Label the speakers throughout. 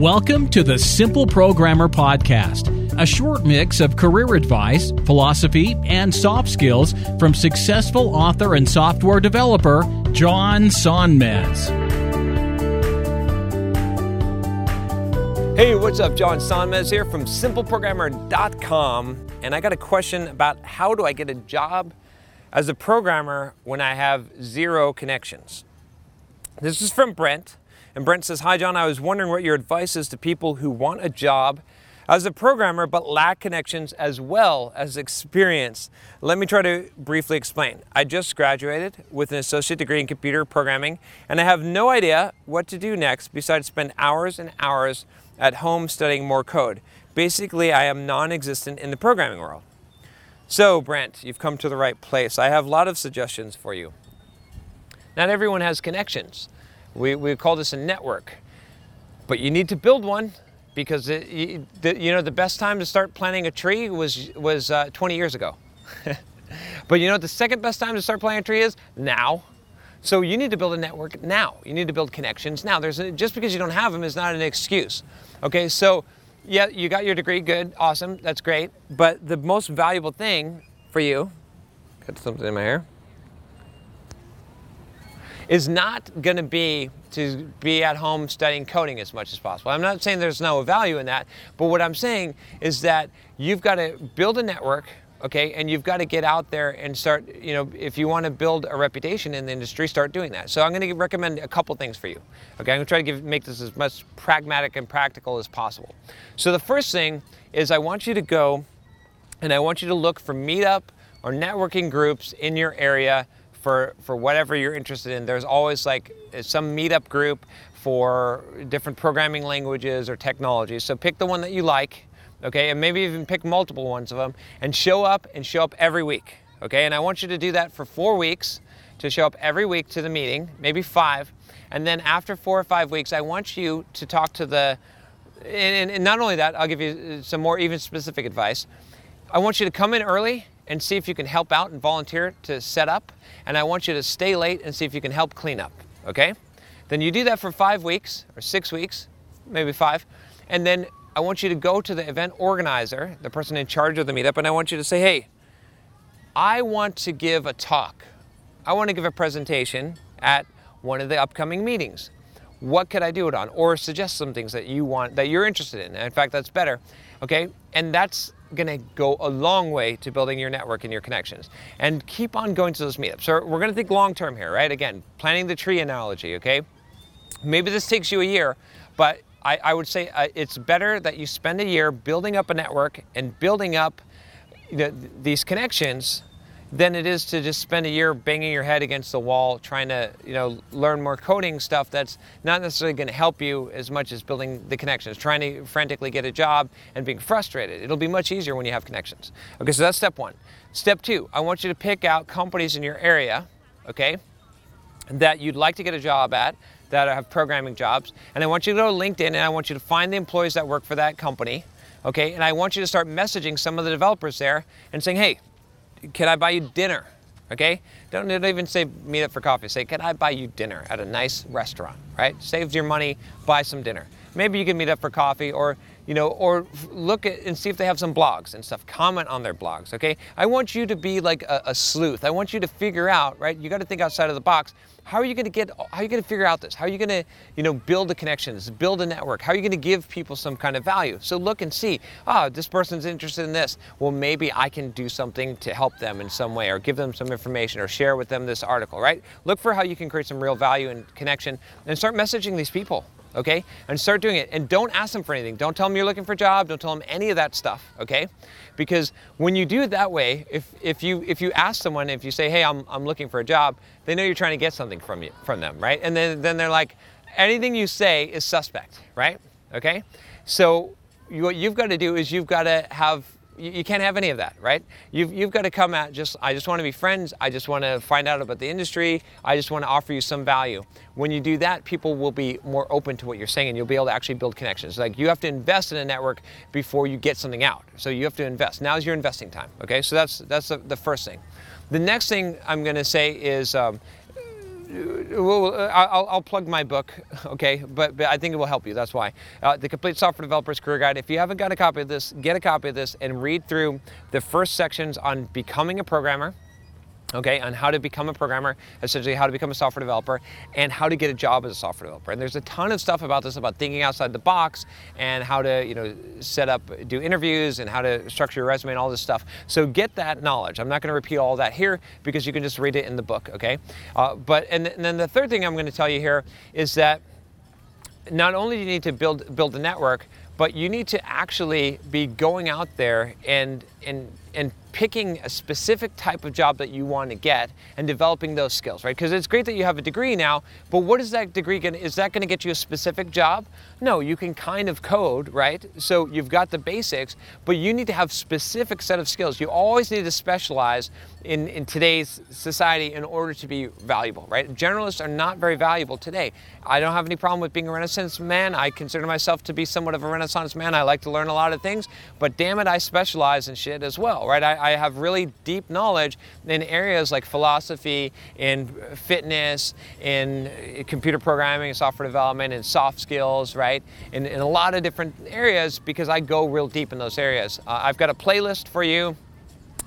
Speaker 1: Welcome to the Simple Programmer Podcast, a short mix of career advice, philosophy, and soft skills from successful author and software developer John Sonmez.
Speaker 2: Hey, what's up? John Sonmez here from simpleprogrammer.com. And I got a question about how do I get a job as a programmer when I have zero connections? This is from Brent. And Brent says, Hi, John. I was wondering what your advice is to people who want a job as a programmer but lack connections as well as experience. Let me try to briefly explain. I just graduated with an associate degree in computer programming, and I have no idea what to do next besides spend hours and hours at home studying more code. Basically, I am non existent in the programming world. So, Brent, you've come to the right place. I have a lot of suggestions for you. Not everyone has connections. We, we call this a network. But you need to build one because it, you, the, you know the best time to start planting a tree was, was uh, 20 years ago. but you know what the second best time to start planting a tree is? Now. So you need to build a network now. You need to build connections now. There's a, just because you don't have them is not an excuse. Okay, so yeah, you got your degree, good, awesome, that's great. But the most valuable thing for you, got something in my hair, is not going to be to be at home studying coding as much as possible. I'm not saying there's no value in that, but what I'm saying is that you've got to build a network, okay, and you've got to get out there and start, you know, if you want to build a reputation in the industry, start doing that. So I'm going to recommend a couple things for you, okay? I'm going to try to give, make this as much pragmatic and practical as possible. So the first thing is I want you to go and I want you to look for meetup or networking groups in your area for, for whatever you're interested in. There's always like some meetup group for different programming languages or technologies. So pick the one that you like, okay, and maybe even pick multiple ones of them and show up and show up every week, okay? And I want you to do that for four weeks to show up every week to the meeting, maybe five. And then after four or five weeks, I want you to talk to the, and, and not only that, I'll give you some more even specific advice. I want you to come in early and see if you can help out and volunteer to set up. And I want you to stay late and see if you can help clean up, okay? Then you do that for five weeks or six weeks, maybe five. And then I want you to go to the event organizer, the person in charge of the meetup, and I want you to say, hey, I want to give a talk. I want to give a presentation at one of the upcoming meetings. What could I do it on? Or suggest some things that you want, that you're interested in. in fact, that's better. Okay? And that's going to go a long way to building your network and your connections. And keep on going to those meetups. So we're going to think long term here, right? Again, planting the tree analogy, okay? Maybe this takes you a year, but I, I would say uh, it's better that you spend a year building up a network and building up these connections than it is to just spend a year banging your head against the wall trying to you know learn more coding stuff that's not necessarily going to help you as much as building the connections trying to frantically get a job and being frustrated. It'll be much easier when you have connections. Okay so that's step one. Step two i want you to pick out companies in your area okay that you'd like to get a job at that have programming jobs and i want you to go to linkedin and i want you to find the employees that work for that company okay and i want you to start messaging some of the developers there and saying hey can I buy you dinner? Okay? Don't, don't even say meet up for coffee. Say, can I buy you dinner at a nice restaurant? Right? Saves your money, buy some dinner. Maybe you can meet up for coffee or you know, or look at and see if they have some blogs and stuff. Comment on their blogs, okay? I want you to be like a, a sleuth. I want you to figure out, right? You got to think outside of the box. How are you going to get? How are you going to figure out this? How are you going to, you know, build the connections, build a network? How are you going to give people some kind of value? So look and see. Ah, oh, this person's interested in this. Well, maybe I can do something to help them in some way, or give them some information, or share with them this article, right? Look for how you can create some real value and connection, and start messaging these people okay? And start doing it. And don't ask them for anything. Don't tell them you're looking for a job. Don't tell them any of that stuff, okay? Because when you do it that way, if, if you if you ask someone, if you say, hey, I'm, I'm looking for a job, they know you're trying to get something from you from them, right? And then, then they're like, anything you say is suspect, right? Okay? So you, what you've got to do is you've got to have you, can't have any of that, right? You've, you've got to come at just, I just want to be friends. I just want to find out about the industry. I just want to offer you some value. When you do that, people will be more open to what you're saying and you'll be able to actually build connections. Like you have to invest in a network before you get something out. So you have to invest. Now is your investing time, okay? So that's, that's the, the first thing. The next thing I'm going to say is um, well, I'll, I'll, plug my book, okay? But, but, I think it will help you. That's why. Uh, the Complete Software Developer's Career Guide. If you haven't got a copy of this, get a copy of this and read through the first sections on becoming a programmer okay, on how to become a programmer, essentially how to become a software developer, and how to get a job as a software developer. And there's a ton of stuff about this, about thinking outside the box, and how to, you know, set up, do interviews, and how to structure your resume, and all this stuff. So get that knowledge. I'm not going to repeat all that here because you can just read it in the book, okay? Uh, but and, and then the third thing I'm going to tell you here is that not only do you need to build build the network, but you need to actually be going out there and and and picking a specific type of job that you want to get and developing those skills, right? Because it's great that you have a degree now, but what is that degree going to, is that going to get you a specific job? No, you can kind of code, right? So you've got the basics, but you need to have specific set of skills. You always need to specialize in, in today's society in order to be valuable, right? Generalists are not very valuable today. I don't have any problem with being a Renaissance man. I consider myself to be somewhat of a Renaissance man. I like to learn a lot of things, but damn it, I specialize in shit as well, right? I, I have really deep knowledge in areas like philosophy, in fitness, in computer programming, software development, and soft skills, right? In, in a lot of different areas because I go real deep in those areas. Uh, I've got a playlist for you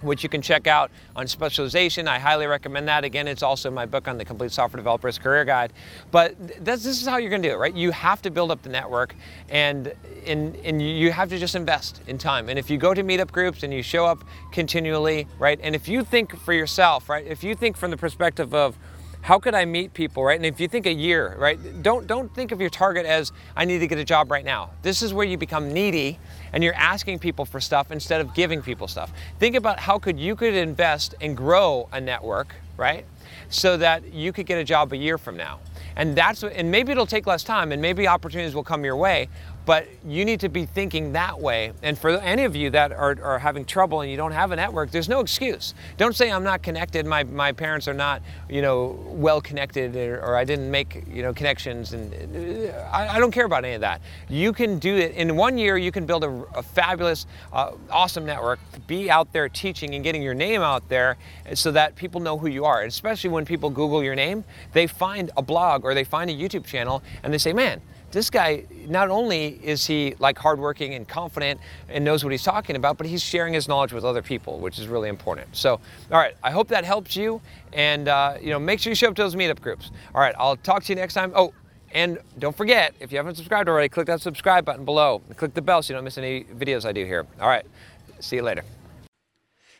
Speaker 2: which you can check out on specialization. I highly recommend that. Again, it's also my book on the Complete Software Developer's Career Guide. But this is how you're going to do it, right? You have to build up the network, and, and, and you have to just invest in time. And if you go to meetup groups and you show up continually, right? And if you think for yourself, right? If you think from the perspective of, how could I meet people, right? And if you think a year, right? Don't don't think of your target as I need to get a job right now. This is where you become needy and you're asking people for stuff instead of giving people stuff. Think about how could you could invest and grow a network, right? So that you could get a job a year from now. And that's and maybe it'll take less time and maybe opportunities will come your way, but you need to be thinking that way. And for any of you that are, are having trouble and you don't have a network, there's no excuse. Don't say I'm not connected. My, my parents are not, you know, well connected, or, or I didn't make, you know, connections. And uh, I, I, don't care about any of that. You can do it in one year. You can build a, a fabulous, uh, awesome network. Be out there teaching and getting your name out there, so that people know who you are. And especially when people Google your name, they find a blog or they find a YouTube channel and they say, man this guy not only is he like hardworking and confident and knows what he's talking about, but he's sharing his knowledge with other people, which is really important. So, all right, I hope that helps you, and uh, you know, make sure you show up to those meetup groups. All right, I'll talk to you next time. Oh. And don't forget, if you haven't subscribed already, click that subscribe button below. And click the bell so you don't miss any videos I do here. All right, see you later.